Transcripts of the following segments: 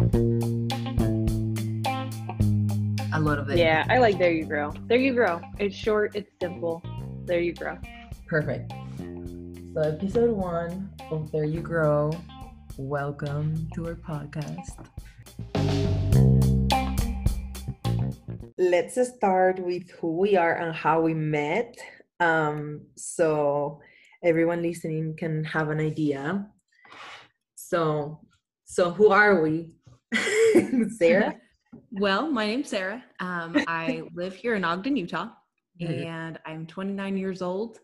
A lot of it. Yeah, I like There You Grow. There You Grow. It's short, it's simple. There You Grow. Perfect. So, episode one of There You Grow. Welcome to our podcast. Let's start with who we are and how we met. Um, so everyone listening can have an idea. So, so who are we? Sarah? Well, my name's Sarah. Um, I live here in Ogden, Utah, Mhm. and I'm 29 years old.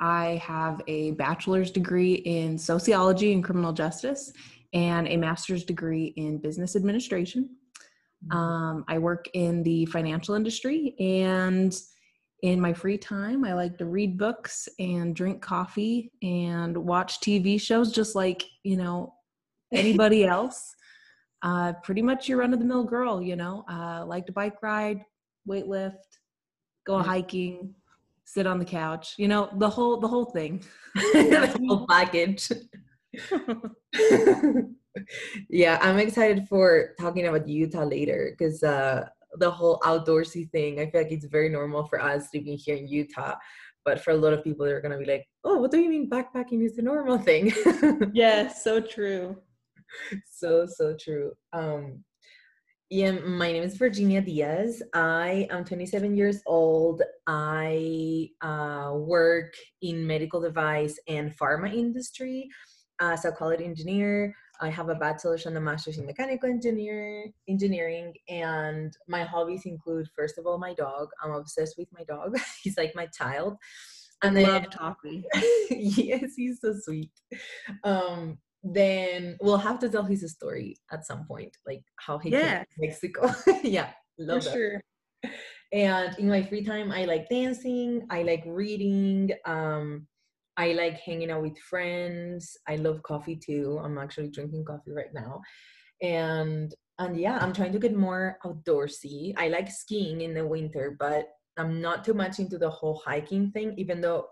I have a bachelor's degree in sociology and criminal justice and a master's degree in business administration. Um, I work in the financial industry, and in my free time, I like to read books and drink coffee and watch TV shows, just like you know anybody else. Uh, pretty much your run of the mill girl, you know. Uh, like to bike ride, weight lift, go Yeah. hiking, sit on the couch, you know, the whole the whole thing. the whole package. yeah, I'm excited for talking about Utah later because uh, the whole outdoorsy thing, I feel like it's very normal for us living here in Utah. But for a lot of people, they're going to be like, oh, what do you mean backpacking is a normal thing? yes, so true. so, so true. Um, yeah, my name is Virginia Diaz. I am 27 years old. I uh, work in medical device and pharma industry as a quality engineer. I have a bachelor's and a master's in mechanical engineer engineering, and my hobbies include, first of all, my dog. I'm obsessed with my dog. He's like my child. And then Love Toffee. yes, he's so sweet. Um, then we'll have to tell his story at some point, like how he came to Mexico. yeah, For love that. sure. And in my free time, I like dancing. I like reading. Um, I like hanging out with friends. I love coffee too. I'm actually drinking coffee right now, and and yeah, I'm trying to get more outdoorsy. I like skiing in the winter, but I'm not too much into the whole hiking thing. Even though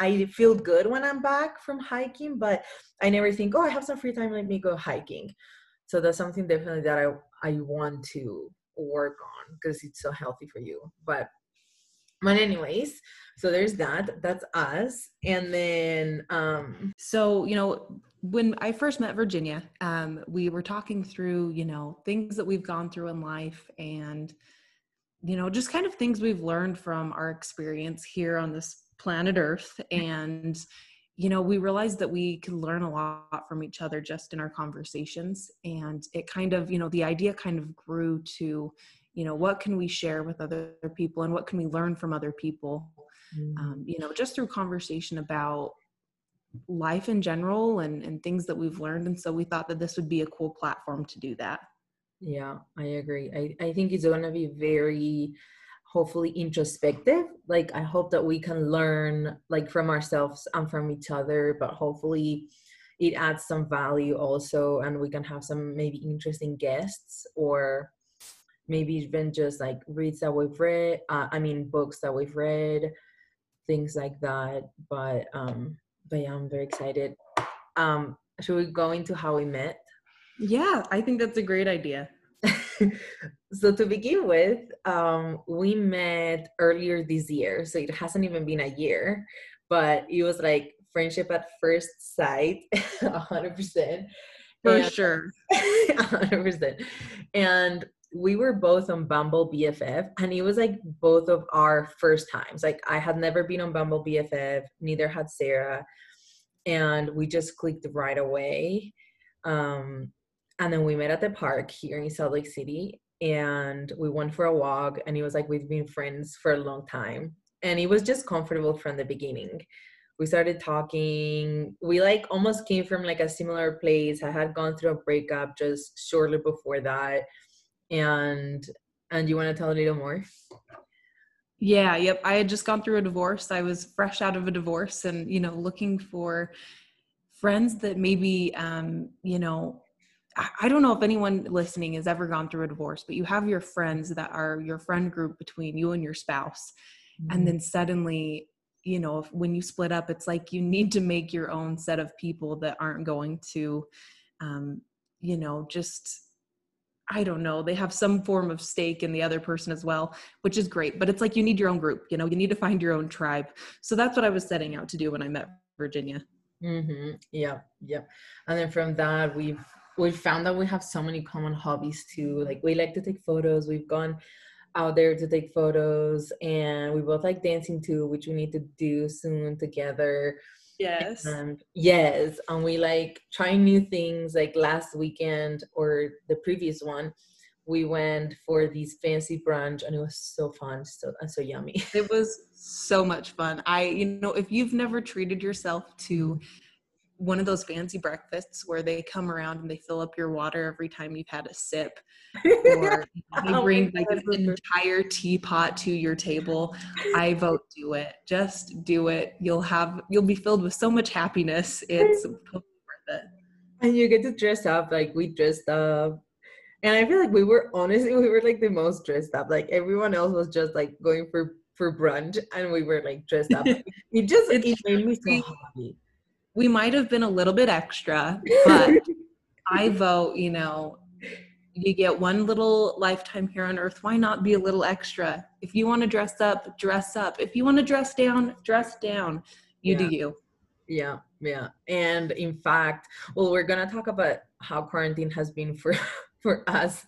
I feel good when I'm back from hiking, but I never think, oh, I have some free time. Let me go hiking. So that's something definitely that I I want to work on because it's so healthy for you. But but anyways, so there's that. That's us. And then um So, you know, when I first met Virginia, um, we were talking through, you know, things that we've gone through in life and, you know, just kind of things we've learned from our experience here on this planet Earth. And, you know, we realized that we could learn a lot from each other just in our conversations. And it kind of, you know, the idea kind of grew to, you know, what can we share with other people and what can we learn from other people? um, you know, just through conversation about life in general and, and things that we've learned. And so we thought that this would be a cool platform to do that. Yeah, I agree. I, I think it's going to be very, hopefully, introspective. Like, I hope that we can learn, like, from ourselves and from each other, but hopefully, it adds some value also, and we can have some maybe interesting guests or maybe even just like reads that we've read. Uh, I mean, books that we've read, things like that. But, um, but yeah, I'm very excited. Um, should we go into how we met? Yeah, I think that's a great idea. so to begin with, um, we met earlier this year, so it hasn't even been a year, but it was like friendship at first sight, hundred percent, For And- sure. hundred percent, and we were both on Bumble BFF, and it was like both of our first times. Like I had never been on Bumble BFF, neither had Sarah, and we just clicked right away. Um, and then we met at the park here in Salt Lake City, and we went for a walk. And it was like we've been friends for a long time, and it was just comfortable from the beginning. We started talking. We like almost came from like a similar place. I had gone through a breakup just shortly before that, and and you want to tell a little more? Yeah, yep. I had just gone through a divorce. I was fresh out of a divorce and, you know, looking for friends that maybe, um, you know, I don't know if anyone listening has ever gone through a divorce, but you have your friends that are your friend group between you and your spouse. And then suddenly, you know, if, when you split up, it's like you need to make your own set of people that aren't going to, um, you know, just I don't know, they have some form of stake in the other person as well, which is great. But it's like you need your own group, you know, you need to find your own tribe. So that's what I was setting out to do when I met Virginia. Mm-hmm. Yeah, yeah. And then from that, we've we found that we have so many common hobbies too. Like we like to take photos. We've gone out there to take photos, and we both like dancing too, which we need to do soon together. Yes. And yes, and we like trying new things. Like last weekend or the previous one, we went for these fancy brunch, and it was so fun, so and so yummy. It was so much fun. I, you know, if you've never treated yourself to one of those fancy breakfasts where they come around and they fill up your water every time you've had a sip or they Oh bring like an entire teapot to your table. I vote do it. Just do it. You'll have you'll be filled with so much happiness. It's totally worth it. And you get to dress up like we dressed up. And i feel like we were honestly we were like the most dressed up. Like everyone else was just like going for for brunch and we were like dressed up. It just it made me so happy we might have been a little bit extra but i vote you know you get one little lifetime here on earth. Why not be a little extra? If you want to dress up dress up. If you want to dress down dress down. You Yeah. do you. Yeah yeah. And in fact well we're gonna talk about how quarantine has been for for us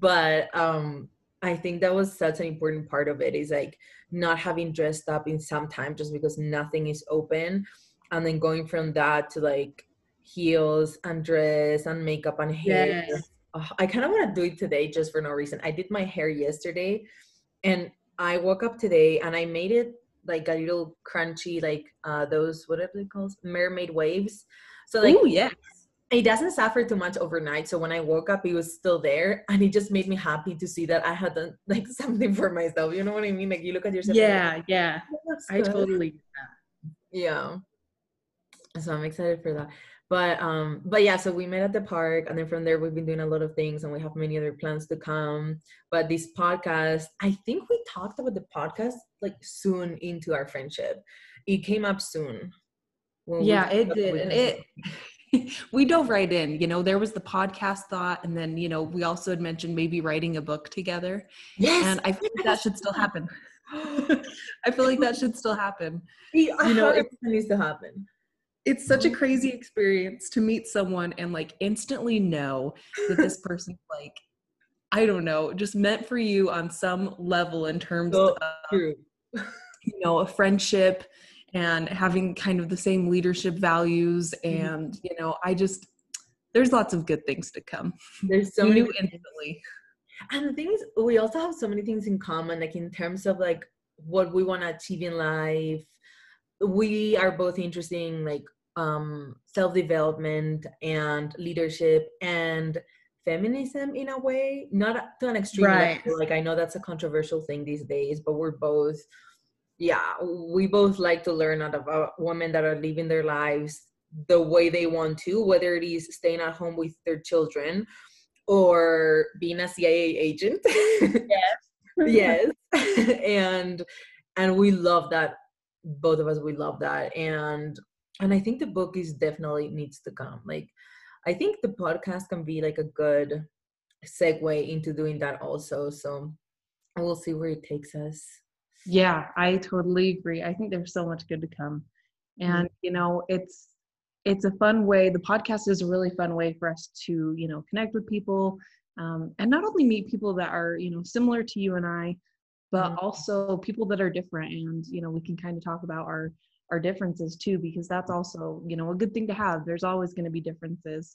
but um i think that was such an important part of it is like not having dressed up in some time just because nothing is open and then going from that to like heels and dress and makeup and hair. Yes. Ugh, i kind of want to do it today just for no reason. I did my hair yesterday and i woke up today and i made it like a little crunchy like uh those what are they called? Mermaid waves. So like oh yeah. it doesn't suffer too much overnight so when i woke up it was still there and it just made me happy to see that i had done like something for myself you know what i mean? Like you look at yourself Yeah, like, yeah. "Oh, i good." totally yeah so i'm excited for that. But um but yeah so we met at the park and then from there we've been doing a lot of things and we have many other plans to come. But this podcast i think we talked about the podcast like soon into our friendship. It came up soon yeah it did and it we dove right in you know there was the podcast thought and then you know we also had mentioned maybe writing a book together yes and i feel like that should still happen. I feel like that should still happen. You know, it needs to happen it's such a crazy experience to meet someone and like instantly know that this person's like i don't know just meant for you on some level in terms So of true. you know a friendship and having kind of the same leadership values Mhm. and you know i just there's lots of good things to come. There's so many instantly. And the thing is we also have so many things in common like in terms of like what we want to achieve in life. We are both interested in like um self-development and leadership and feminism in a way not to an extreme Right. level. like i know that's a controversial thing these days but we're both yeah we both like to learn out of uh, women that are living their lives the way they want to whether it is staying at home with their children or being a cia agent yes. yes and and we love that both of us we love that and and i think the book is definitely needs to come. Like i think the podcast can be like a good segue into doing that also. So we'll see where it takes us. Yeah i totally agree. I think there's so much good to come. And you know it's it's a fun way the podcast is a really fun way for us to you know connect with people um, and not only meet people that are you know similar to you and i but Mhm. also people that are different and you know we can kind of talk about our our differences too because that's also you know a good thing to have. There's always going to be differences.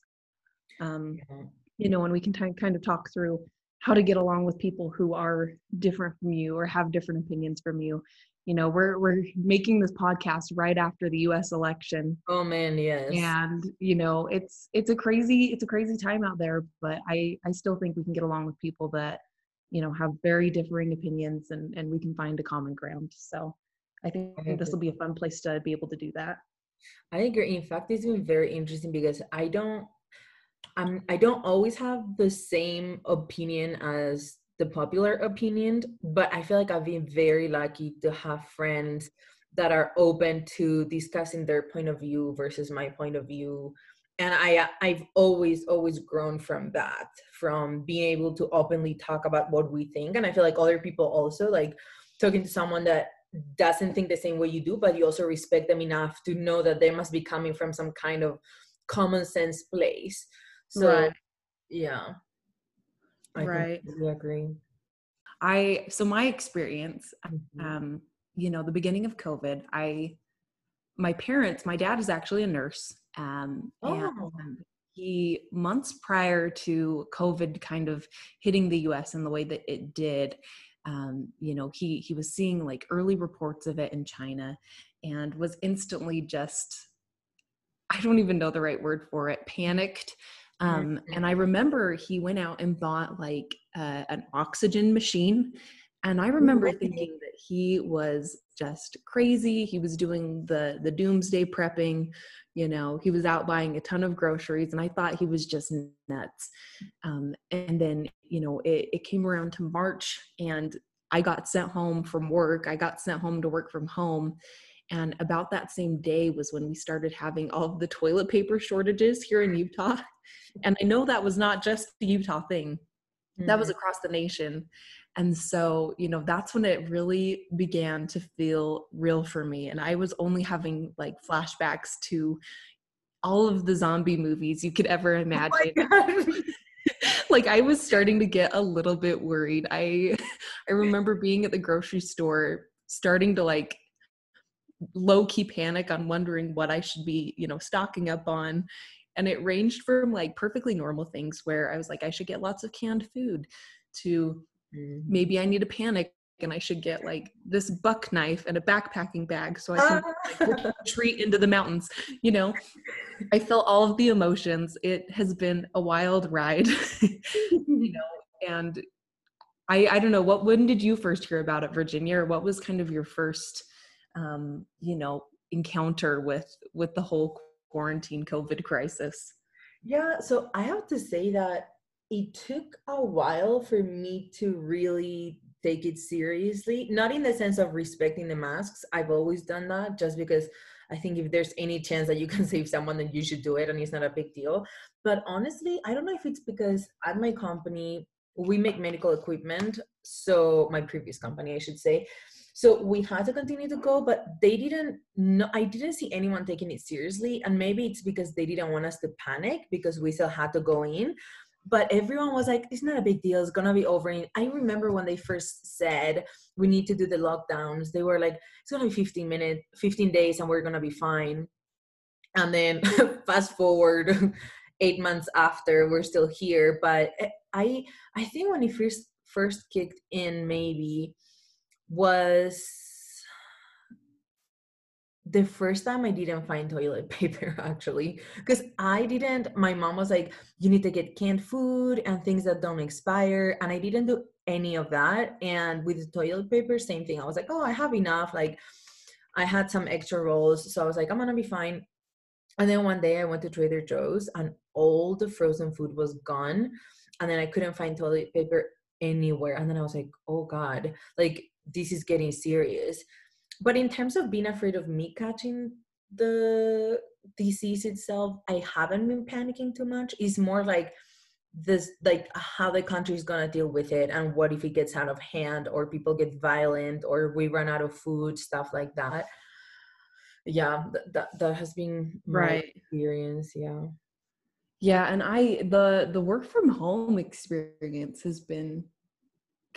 Um Yeah. you know and we can ti- kind of talk through how to get along with people who are different from you or have different opinions from you. You know we're we're making this podcast right after the US election. Oh man yes. And you know it's it's a crazy it's a crazy time out there but i i still think we can get along with people that you know have very differing opinions and and we can find a common ground. So i think this will be a fun place to be able to do that. I agree. In fact, it's been very interesting because I don't I'm I don't always have the same opinion as the popular opinion, but I feel like I've been very lucky to have friends that are open to discussing their point of view versus my point of view. And i i've always always grown from that from being able to openly talk about what we think and i feel like other people also like talking to someone that doesn't think the same way you do but you also respect them enough to know that they must be coming from some kind of common sense place so Right. yeah i Right. completely agree I so my experience, Mhm. um, you know, the beginning of COVID, I my parents, my dad is actually a nurse. Um Oh. and he months prior to COVID kind of hitting the US in the way that it did, um, you know, he he was seeing like early reports of it in China and was instantly just I don't even know the right word for it, panicked. Um, and I remember he went out and bought like uh, an oxygen machine. And I remember thinking that he was just crazy. He was doing the the doomsday prepping. You know, he was out buying a ton of groceries, and I thought he was just nuts. Um, and then, you know, it, it came around to March, and I got sent home from work. I got sent home to work from home. And about that same day was when we started having all of the toilet paper shortages here in Utah. And I know that was not just the Utah thing, that was Mhm. across the nation. And so, you know, that's when it really began to feel real for me. And I was only having like flashbacks to all of the zombie movies you could ever Oh imagine. God. like I was starting to get a little bit worried. I I remember being at the grocery store starting to like low key panic on wondering what I should be, you know, stocking up on. And it ranged from like perfectly normal things where I was like I should get lots of canned food to Mhm. maybe I need to panic and I should get like this buck knife and a backpacking bag so I can retreat into the mountains you know? I felt all of the emotions. It has been a wild ride you know? And i i don't know what when did you first hear about it virginia? Or what was kind of your first um you know encounter with with the whole quarantine covid crisis Yeah, so I have to say that it took a while for me to really take it seriously. Not in the sense of respecting the masks. I've always done that just because I think if there's any chance that you can save someone, then you should do it and it's not a big deal. But honestly, I don't know if it's because at my company, we make medical equipment. So, my previous company, I should say. So we had to continue to go, but they didn't. I didn't see anyone taking it seriously, and maybe it's because they didn't want us to panic because we still had to go in. But everyone was like, "It's not a big deal. It's gonna be over." And I remember when they first said we need to do the lockdowns. They were like, "It's gonna be 15 minutes, 15 days, and we're gonna be fine." And then fast forward eight months after, we're still here. But eh, I, I think when it first first kicked in, maybe was the first time I didn't find toilet paper actually because I didn't my mom was like you need to get canned food and things that don't expire and I didn't do any of that and with the toilet paper same thing I was like oh I have enough like I had some extra rolls so I was like I'm gonna be fine and then one day I went to Trader Joe's and all the frozen food was gone and then I couldn't find toilet paper anywhere and then I was like oh god like this is getting serious. But in terms of being afraid of me catching the disease itself i haven't been panicking too much. It's more like this like how the country is going to deal with it and what if it gets out of hand or people get violent or we run out of food stuff like that. Yeah th- that that has been my Right. experience yeah. Yeah, and I the the work from home experience has been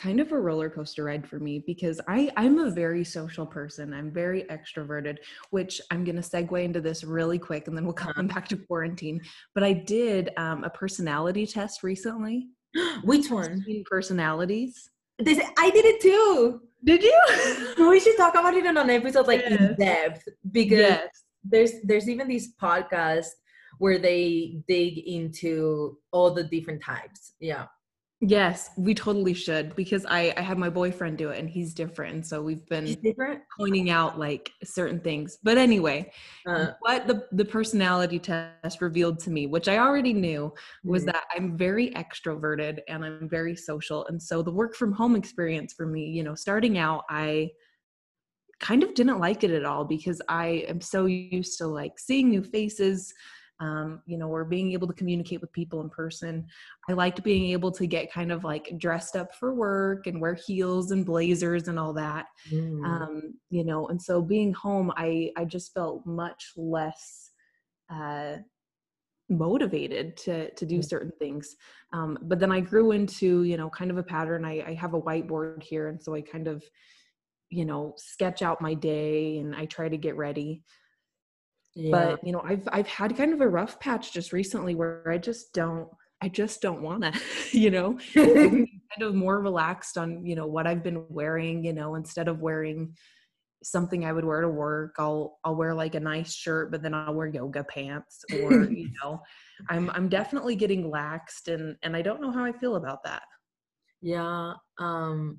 kind of a roller coaster ride for me because I I'm a very social person. I'm very extroverted, which I'm going to segue into this really quick and then we'll come back to quarantine. But I did um, a personality test recently. which one personalities. say, i did it too Did you? we should talk about it on an episode like in depth because yes. there's there's even these podcasts where they dig into all the different types yeah Yes, we totally should because I I had my boyfriend do it and he's different and so we've been different pointing out like certain things. But anyway, uh, what the the personality test revealed to me, which I already knew, was mm, that I'm very extroverted and I'm very social. And so the work from home experience for me, you know, starting out, I kind of didn't like it at all because I am so used to like seeing new faces, um, you know, or being able to communicate with people in person. I liked being able to get kind of like dressed up for work and wear heels and blazers and all that. Mm. Um, you know, and so being home, I I just felt much less uh, motivated to to do Mm. certain things. Um, but then I grew into you know kind of a pattern. I, I have a whiteboard here, and so I kind of you know sketch out my day and I try to get ready yeah. but you know i've i've had kind of a rough patch just recently where i just don't i just don't want to you know kind of more relaxed on you know what i've been wearing you know instead of wearing something i would wear to work i'll i'll wear like a nice shirt but then i'll wear yoga pants or you know i'm i'm definitely getting laxed and and i don't know how i feel about that Yeah. Um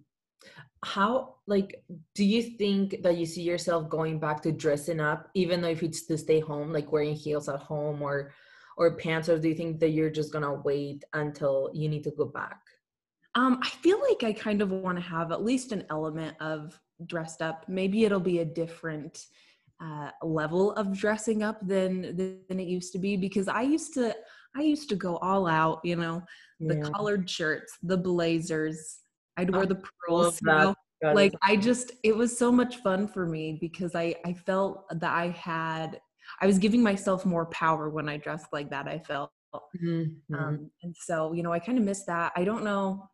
how like do you think that you see yourself going back to dressing up even though if it's to stay home like wearing heels at home or or pants or do you think that you're just gonna wait until you need to go back Um, I feel like I kind of want to have at least an element of dressed up. Maybe it'll be a different uh, level of dressing up than than it used to be because I used to I used to go all out. You know, the Yeah. collared shirts, the blazers. I'd wear the pearls. love You know? Like I just, it was so much fun for me because I I felt that I had I was giving myself more power when I dressed like that. I felt. Mhm. Um, and so, you know, I kind of miss that. I don't know.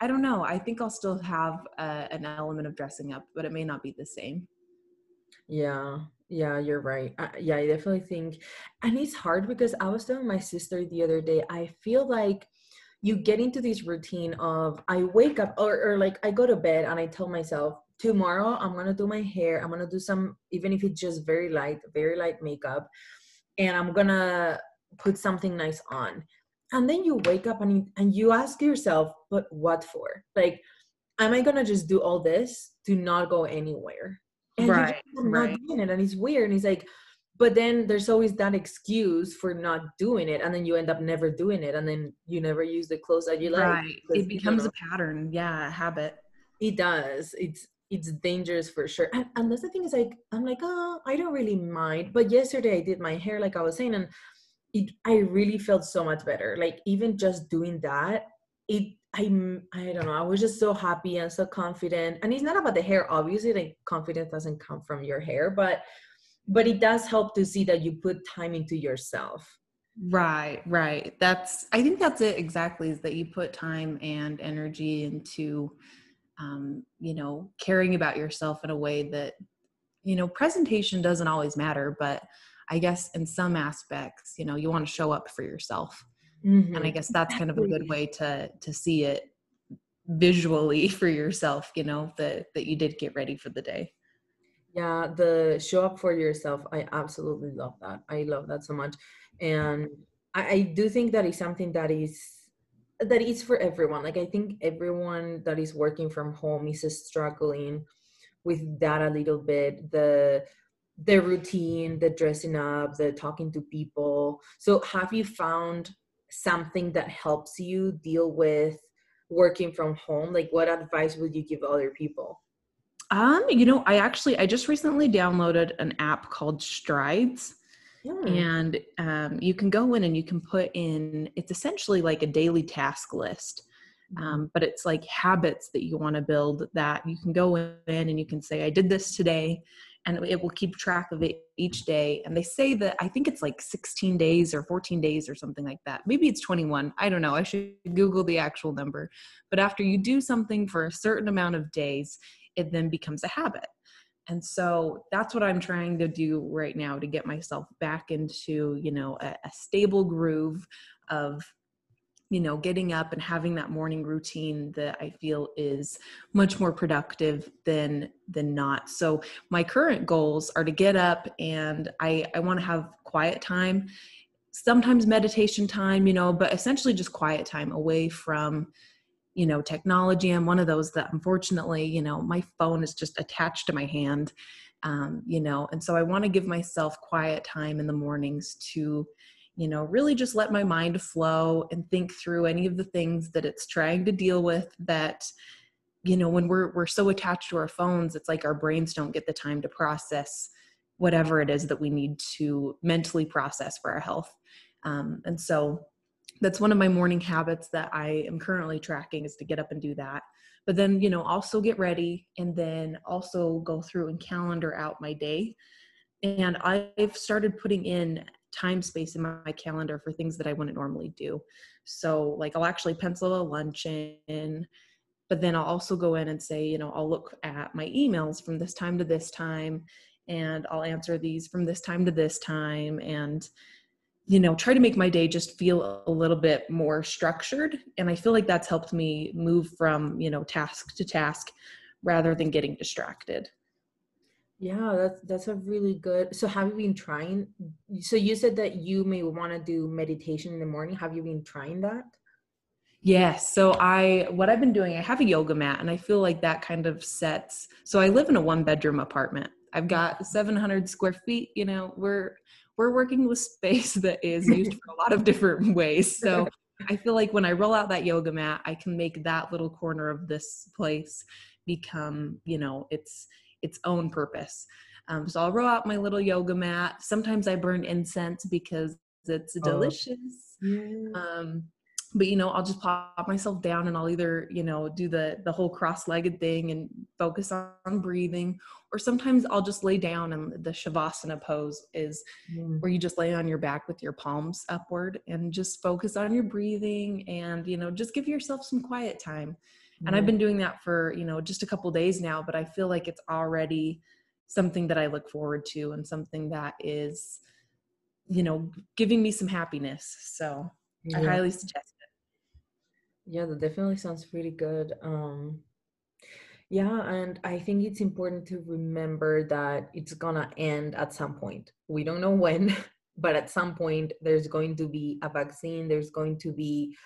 I don't know. I think I'll still have uh, an element of dressing up, but it may not be the same. Yeah, yeah, you're right. Uh, yeah, I definitely think, and it's hard because I was telling my sister the other day, I feel like you get into this routine of I wake up or, or like I go to bed and I tell myself, tomorrow I'm gonna do my hair, I'm gonna do some, even if it's just very light, very light makeup, and I'm gonna put something nice on. And then you wake up and you, and you ask yourself, but what for? Like, am I gonna just do all this to not go anywhere? And Right, up not right. doing it, and it's weird. And it's like, but then there's always that excuse for not doing it, and then you end up never doing it, and then you never use the clothes that you like. right. It you becomes know, a pattern. Yeah, a habit. it does. It's it's dangerous for sure. And, and that's the thing is like I'm like, oh, I don't really mind. But yesterday I did my hair, like I was saying, and it I really felt so much better. Like even just doing that, it I'm I don't know. I was just so happy and so confident. And it's not about the hair, obviously. Like confidence doesn't come from your hair, but but it does help to see that you put time into yourself. Right, right. That's, I think that's it exactly is that you put time and energy into, um, you know, caring about yourself in a way that, you know, presentation doesn't always matter, but I guess in some aspects, you know, you want to show up for yourself. and i guess that's kind of a good way to to see it visually for yourself you know that that you did get ready for the day Yeah, the show up for yourself. I absolutely love that. I love that so much. And I, I do think that is something that is that is for everyone. Like I think everyone that is working from home is struggling with that a little bit. The the routine, the dressing up, the talking to people. So have you found something that helps you deal with working from home? Like what advice would you give other people? Um you know i actually i just recently downloaded an app called strides Hmm. and um, you can go in and you can put in it's essentially like a daily task list um, but it's like habits that you want to build that you can go in and you can say i did this today and it will keep track of it each day and they say that i think it's like 16 days or 14 days or something like that maybe it's 21 i don't know i should google the actual number but after you do something for a certain amount of days it then becomes a habit. And so that's what i'm trying to do right now to get myself back into you know a, a stable groove of you know getting up and having that morning routine that i feel is much more productive than than not. So my current goals are to get up and i i want to have quiet time sometimes meditation time you know but essentially just quiet time away from you know technology i'm one of those that unfortunately you know my phone is just attached to my hand um, you know and so i want to give myself quiet time in the mornings to you know really just let my mind flow and think through any of the things that it's trying to deal with that you know when we're we're so attached to our phones it's like our brains don't get the time to process whatever it is that we need to mentally process for our health. Um, and so that's one of my morning habits that I am currently tracking is to get up and do that. But then, you know, also get ready and then also go through and calendar out my day. And I've started putting in time space in my calendar for things that I wouldn't normally do. So, like, I'll actually pencil a lunch in, but then I'll also go in and say, you know, I'll look at my emails from this time to this time, and I'll answer these from this time to this time. And, you know, try to make my day just feel a little bit more structured. And I feel like that's helped me move from, you know, task to task rather than getting distracted. Yeah, that's that's a really good. So have you been trying? So you said that you may want to do meditation in the morning. Have you been trying that? Yes. So I what I've been doing, I have a yoga mat and I feel like that kind of sets. So I live in a one bedroom apartment. I've got 700 square feet, you know, we're we're working with space that is used for a lot of different ways. So I feel like when I roll out that yoga mat, I can make that little corner of this place become, you know, its its own purpose. Um, so I'll roll out my little yoga mat. Sometimes I burn incense because it's oh. delicious. Oh. Um, but you know i'll just pop myself down and i'll either you know do the the whole cross-legged thing and focus on breathing or sometimes i'll just lay down and the shavasana pose is mm. where you just lay on your back with your palms upward and just focus on your breathing and you know just give yourself some quiet time mm. and i've been doing that for you know just a couple days now but i feel like it's already something that i look forward to and something that is you know giving me some happiness so yeah. i highly suggest yeah, that definitely sounds pretty good. Um, yeah, and I think it's important to remember that it's gonna end at some point. We don't know when, but at some point there's going to be a vaccine, there's going to be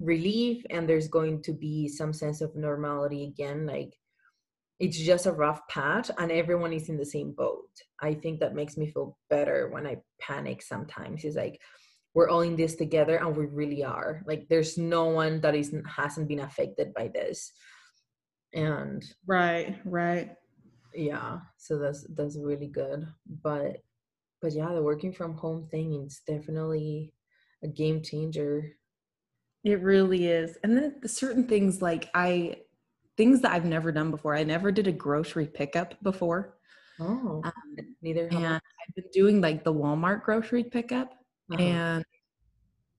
relief, and there's going to be some sense of normality again. Like it's just a rough patch and everyone is in the same boat. I think that makes me feel better when I panic sometimes. It's like we're all in this together and we really are. Like there's no one that isn't hasn't been affected by this. And right right. Yeah so that's that's really good. But but yeah the working from home thing is definitely a game changer. It really is. And then the certain things like i things that i've never done before. I never did a grocery pickup before. Oh um, neither and i've been doing like the walmart grocery pickup uh-huh. And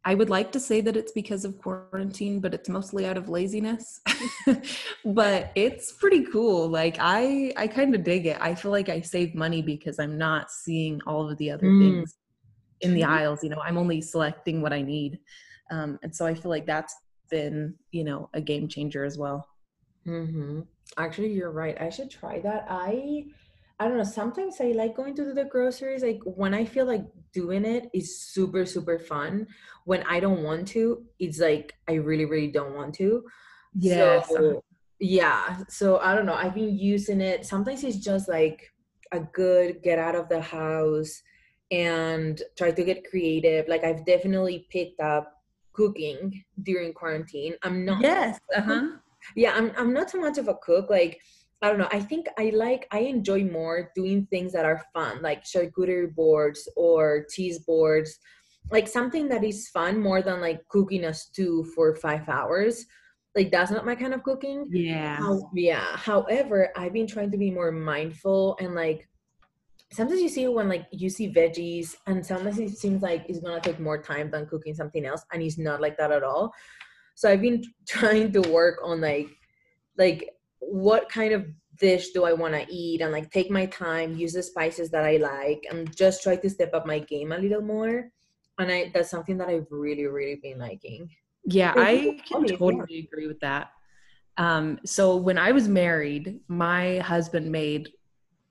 I would like to say that it's because of quarantine, but it's mostly out of laziness. but it's pretty cool. Like I I kind of dig it. I feel like I save money because I'm not seeing all of the other mm. things in the aisles, you know. I'm only selecting what I need. Um, and so I feel like that's been, you know, a game changer as well. Mhm. Actually, you're right. I should try that. I I don't know. Sometimes I like going to the groceries. Like when I feel like doing it is super, super fun. When I don't want to, it's like I really, really don't want to. Yeah. So, yeah. So I don't know. I've been using it. Sometimes it's just like a good get out of the house and try to get creative. Like I've definitely picked up cooking during quarantine. I'm not. Yes. Uh huh. Yeah. I'm. I'm not so much of a cook. Like I don't know. I think I like I enjoy more doing things that are fun, like charcuterie boards or cheese boards, like something that is fun more than like cooking a stew for five hours. Like that's not my kind of cooking. Yeah. How, yeah. However, I've been trying to be more mindful and like sometimes you see when like you see veggies and sometimes it seems like it's gonna take more time than cooking something else and it's not like that at all. So I've been trying to work on like like what kind of dish do I want to eat and like take my time, use the spices that I like, and just try to step up my game a little more. And I that's something that I've really, really been liking. Yeah, I can totally agree with that. Um, so when I was married, my husband made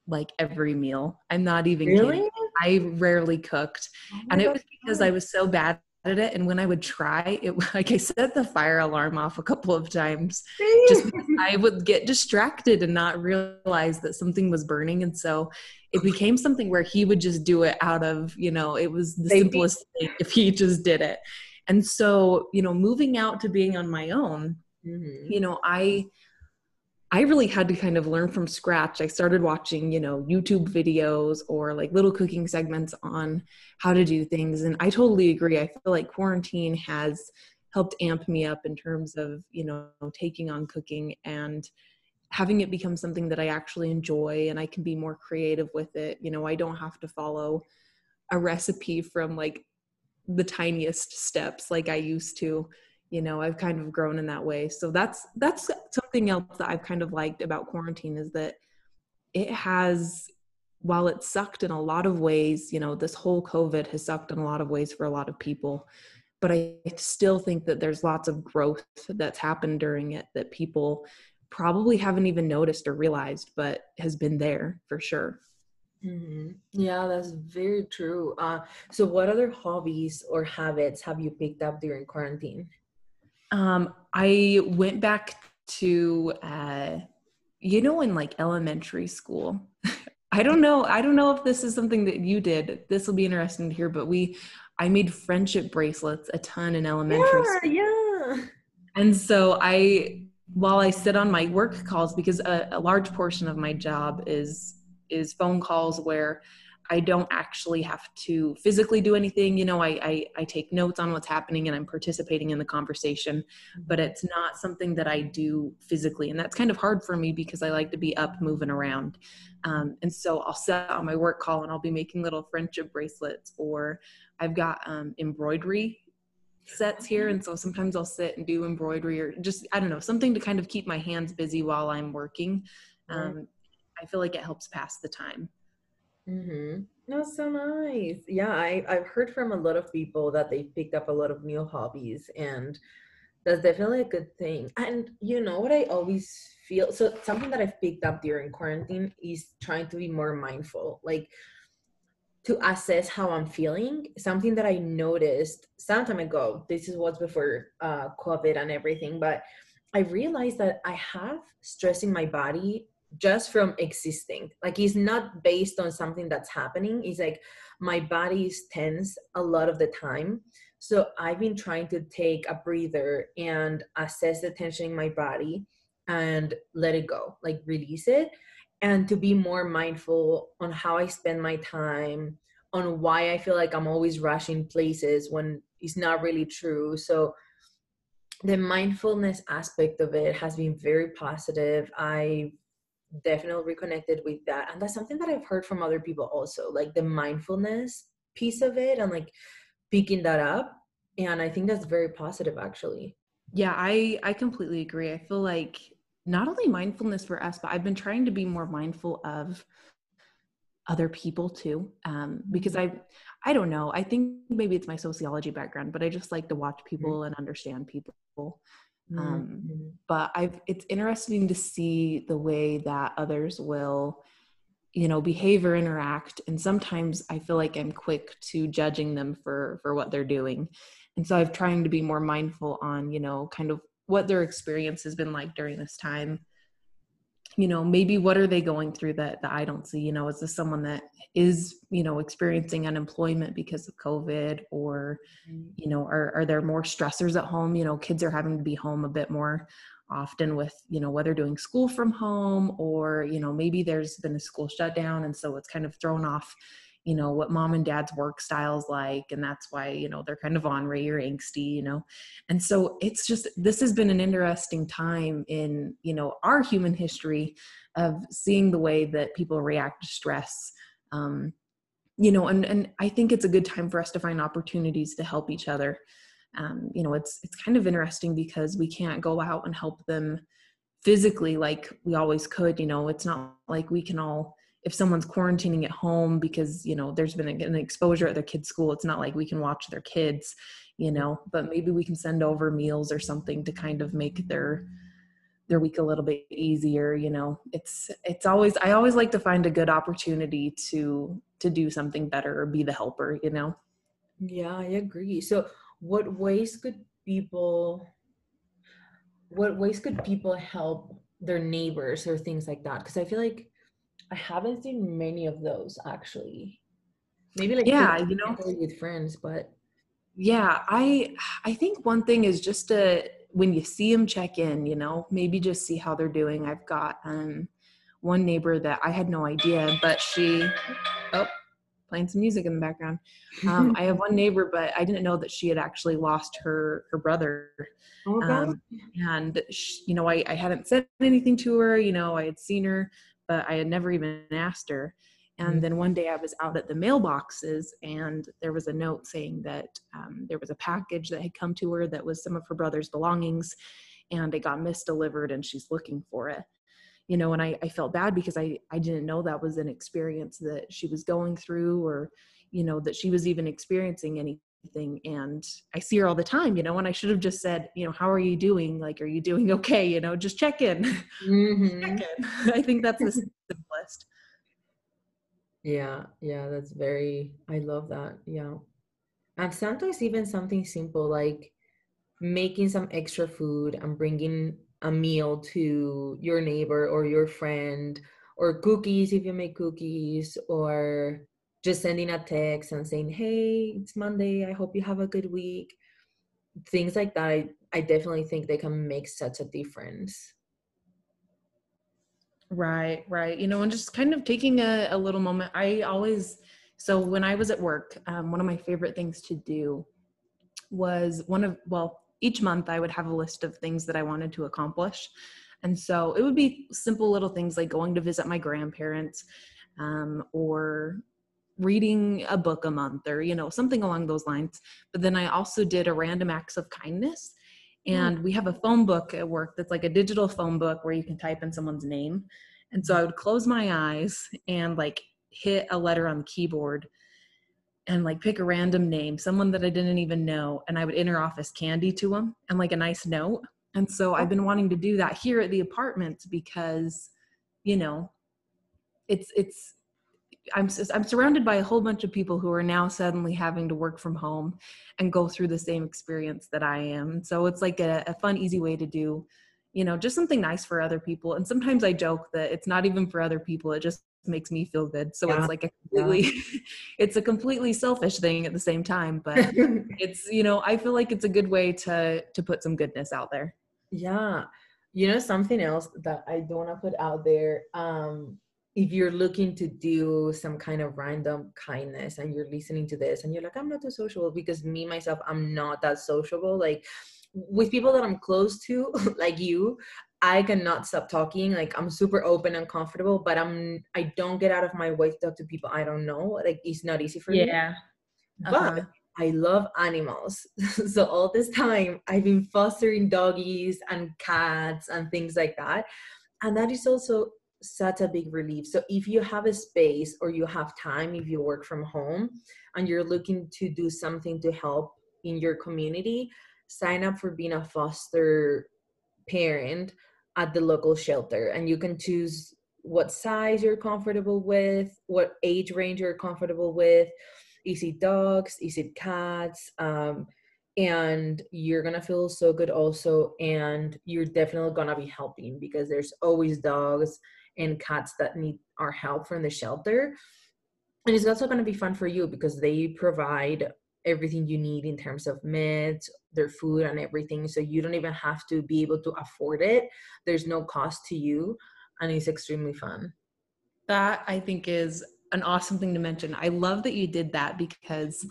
like every meal. I'm not even really? kidding. I rarely cooked. Oh and it was because I was so bad at it and when i would try it like i set the fire alarm off a couple of times just i would get distracted and not realize that something was burning and so it became something where he would just do it out of you know it was the simplest thing if he just did it. And so you know moving out to being on my own mm-hmm. you know i I really had to kind of learn from scratch. I started watching, you know, YouTube videos or like little cooking segments on how to do things. And I totally agree. I feel like quarantine has helped amp me up in terms of, you know, taking on cooking and having it become something that I actually enjoy and I can be more creative with it. You know, I don't have to follow a recipe from like the tiniest steps like I used to you know i've kind of grown in that way so that's that's something else that i've kind of liked about quarantine is that it has while it sucked in a lot of ways you know this whole covid has sucked in a lot of ways for a lot of people but i still think that there's lots of growth that's happened during it that people probably haven't even noticed or realized but has been there for sure Mm-hmm. Yeah, that's very true. Uh, so, what other hobbies or habits have you picked up during quarantine? Um, I went back to, uh, you know, in like elementary school. I don't know. I don't know if this is something that you did. This will be interesting to hear. But we, I made friendship bracelets a ton in elementary. Yeah, school. yeah. And so I, while I sit on my work calls, because a, a large portion of my job is is phone calls where I don't actually have to physically do anything. You know, I, I, I, take notes on what's happening and I'm participating in the conversation, but it's not something that I do physically. And that's kind of hard for me because I like to be up moving around. Um, and so I'll set on my work call and I'll be making little friendship bracelets or I've got um, embroidery sets here. And so sometimes I'll sit and do embroidery or just, I don't know, something to kind of keep my hands busy while I'm working. Um, I feel like it helps pass the time. Mm-hmm. That's so nice. Yeah, I, I've heard from a lot of people that they picked up a lot of new hobbies, and that's definitely a good thing. And you know what I always feel so something that I've picked up during quarantine is trying to be more mindful, like to assess how I'm feeling. Something that I noticed some time ago. This is what's before uh, COVID and everything, but I realized that I have stress in my body just from existing. Like it's not based on something that's happening. It's like my body is tense a lot of the time. So i've been trying to take a breather and assess the tension in my body and let it go like release it and to be more mindful on how i spend my time on why i feel like i'm always rushing places when it's not really true. So the mindfulness aspect of it has been very positive. I definitely reconnected with that and that's something that i've heard from other people also like the mindfulness piece of it and like picking that up and i think that's very positive actually. Yeah i i completely agree. I feel like not only mindfulness for us but i've been trying to be more mindful of other people too um, because i i don't know. I think maybe it's my sociology background but i just like to watch mm-hmm. people and understand people um, mm-hmm. but i've it's interesting to see the way that others will you know behave or interact and sometimes i feel like i'm quick to judging them for for what they're doing and so i'm trying to be more mindful on you know kind of what their experience has been like during this time you know maybe what are they going through that that i don't see you know is this someone that is you know experiencing unemployment because of covid or mm-hmm. you know are, are there more stressors at home you know kids are having to be home a bit more often with you know whether doing school from home or you know maybe there's been a school shutdown and so it's kind of thrown off you know what mom and dad's work styles like and that's why you know they're kind of ornery or angsty you know? And so it's just this has been an interesting time in you know our human history of seeing the way that people react to stress um, you know and and i think it's a good time for us to find opportunities to help each other. Um, you know it's it's kind of interesting because we can't go out and help them physically like we always could you know? It's not like we can all if someone's quarantining at home because you know there's been an exposure at their kids school it's not like we can watch their kids you know but maybe we can send over meals or something to kind of make their their week a little bit easier you know. It's it's always i always like to find a good opportunity to to do something better or be the helper you know? Yeah i agree. So what ways could people what ways could people help their neighbors or things like that? Because i feel like I haven't seen many of those actually. Maybe like yeah, you know, with friends, but yeah, I I think one thing is just to when you see them check in you know maybe just see how they're doing. I've got um one neighbor that i had no idea but she oh playing some music in the background. Um, i have one neighbor but i didn't know that she had actually lost her her brother. Oh, um, and she, you know I, I hadn't said anything to her you know i had seen her but i had never even asked her and Mm. then one day i was out at the mailboxes and there was a note saying that um, there was a package that had come to her that was some of her brother's belongings and it got misdelivered and she's looking for it you know and I, I felt bad because I, I didn't know that was an experience that she was going through or you know that she was even experiencing anything and i see her all the time you know and i should have just said you know how are you doing like are you doing okay you know just check in, Mhm. check in. i think that's the simplest Yeah, yeah, that's very, I love that. Yeah. And sometimes even something simple like making some extra food and bringing a meal to your neighbor or your friend, or cookies if you make cookies, or just sending a text and saying, Hey, it's Monday. I hope you have a good week. Things like that, I, I definitely think they can make such a difference. Right, right. You know, and just kind of taking a, a little moment. I always, so when I was at work, um, one of my favorite things to do was one of, well, each month I would have a list of things that I wanted to accomplish. And so it would be simple little things like going to visit my grandparents um, or reading a book a month or, you know, something along those lines. But then I also did a random acts of kindness. Hmm. And we have a phone book at work that's like a digital phone book where you can type in someone's name. And so I would close my eyes and like hit a letter on the keyboard and like pick a random name, someone that I didn't even know, and I would enter office candy to them and like a nice note. And so I've been wanting to do that here at the apartment because, you know, it's it's I'm I'm surrounded by a whole bunch of people who are now suddenly having to work from home and go through the same experience that I am. So it's like a, a fun, easy way to do, you know, just something nice for other people. And sometimes I joke that it's not even for other people; it just makes me feel good. So Yeah. it's like a completely, it's a completely selfish thing at the same time. But it's you know, I feel like it's a good way to to put some goodness out there. Yeah. You know, something else that I don't want to put out there. Um, if you're looking to do some kind of random kindness and you're listening to this and you're like, I'm not too sociable because me, myself, I'm not that sociable. Like with people that I'm close to, like you, I cannot stop talking. Like I'm super open and comfortable, but I'm I don't get out of my way to talk to people I don't know. Like it's not easy for me. But Uh-huh. I love animals. so all this time I've been fostering doggies and cats and things like that. And that is also such a big relief. So if you have a space or you have time, if you work from home and you're looking to do something to help in your community, sign up for being a foster parent at the local shelter and you can choose what size you're comfortable with, what age range you're comfortable with. Is it dogs? Is it cats? Um, and you're gonna feel so good also, and you're definitely gonna be helping because there's always dogs and cats that need our help from the shelter. And it's also gonna be fun for you because they provide everything you need in terms of meds, their food, and everything. So you don't even have to be able to afford it. There's no cost to you, and it's extremely fun. That I think is an awesome thing to mention. I love that you did that because,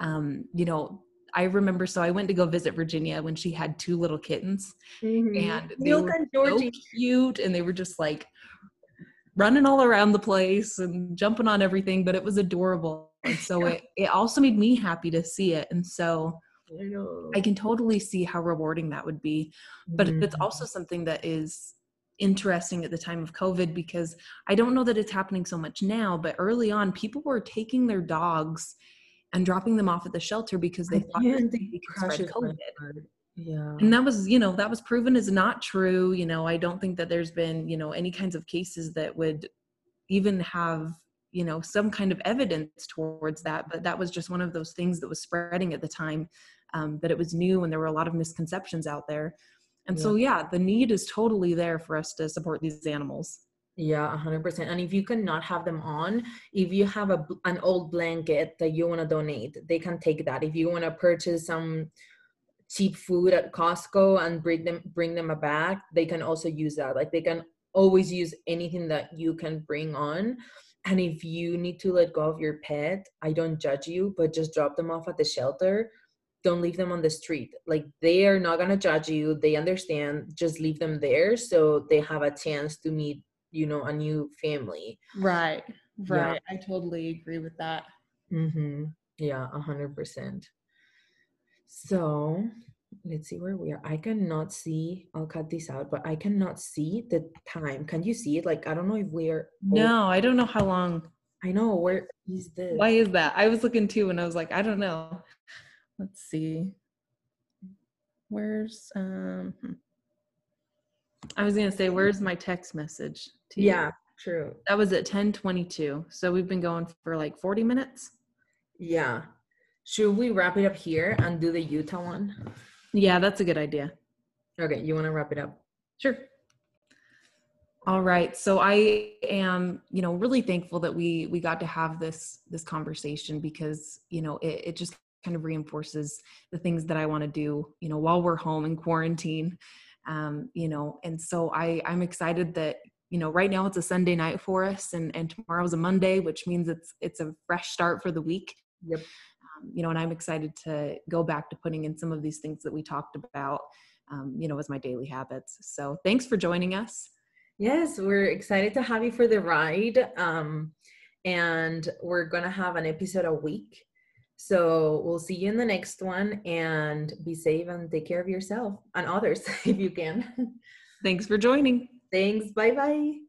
um, you know, I remember. So I went to go visit Virginia when she had two little kittens, and they Milk were and so cute, and they were just like running all around the place and jumping on everything. But it was adorable, and so it it also made me happy to see it. And so I. I can totally see how rewarding that would be. But it's Mhm. also something that is interesting at the time of COVID because I don't know that it's happening so much now, but early on, people were taking their dogs and dropping them off at the shelter because they I thought can't that think they could spread COVID. Yeah. And that was, you know, that was proven as not true. You know, I don't think that there's been, you know, any kinds of cases that would even have, you know, some kind of evidence towards that. But that was just one of those things that was spreading at the time, um, that it was new and there were a lot of misconceptions out there. And so, yeah, the need is totally there for us to support these animals. Yeah, a hundred percent. And if you cannot have them on, if you have a an old blanket that you want to donate, they can take that. If you want to purchase some cheap food at Costco and bring them bring them a back, they can also use that. Like they can always use anything that you can bring on. And if you need to let go of your pet, I don't judge you, but just drop them off at the shelter. Don't leave them on the street. Like they are not gonna judge you. They understand. Just leave them there so they have a chance to meet, you know, a new family. Right. Yeah. Right. I totally agree with that. Mm-hmm. Yeah, a hundred percent. So let's see where we are. I cannot see. I'll cut this out, but I cannot see the time. Can you see it? Like I don't know if we're. No, I don't know how long. I know where is this? Why is that? I was looking too and I was like, I don't know. Let's see. Where's um hmm. I was gonna say, where's my text message? to you? Yeah, true. That was at 1022. So we've been going for like 40 minutes. Yeah. Should we wrap it up here and do the Utah one? Yeah, that's a good idea. Okay, you want to wrap it up? Sure. All right. So I am, you know, really thankful that we we got to have this this conversation because, you know, it, it just kind of reinforces the things that I want to do, you know, while we're home in quarantine. Um, you know, and so I I'm excited that, you know, right now it's a Sunday night for us and and tomorrow's a Monday, which means it's it's a fresh start for the week. Yep. Um, you know, and I'm excited to go back to putting in some of these things that we talked about, um, you know, as my daily habits. So thanks for joining us. Yes, we're excited to have you for the ride. Um, and we're gonna have an episode a week. So we'll see you in the next one and be safe and take care of yourself and others if you can. Thanks for joining. Thanks. Bye bye.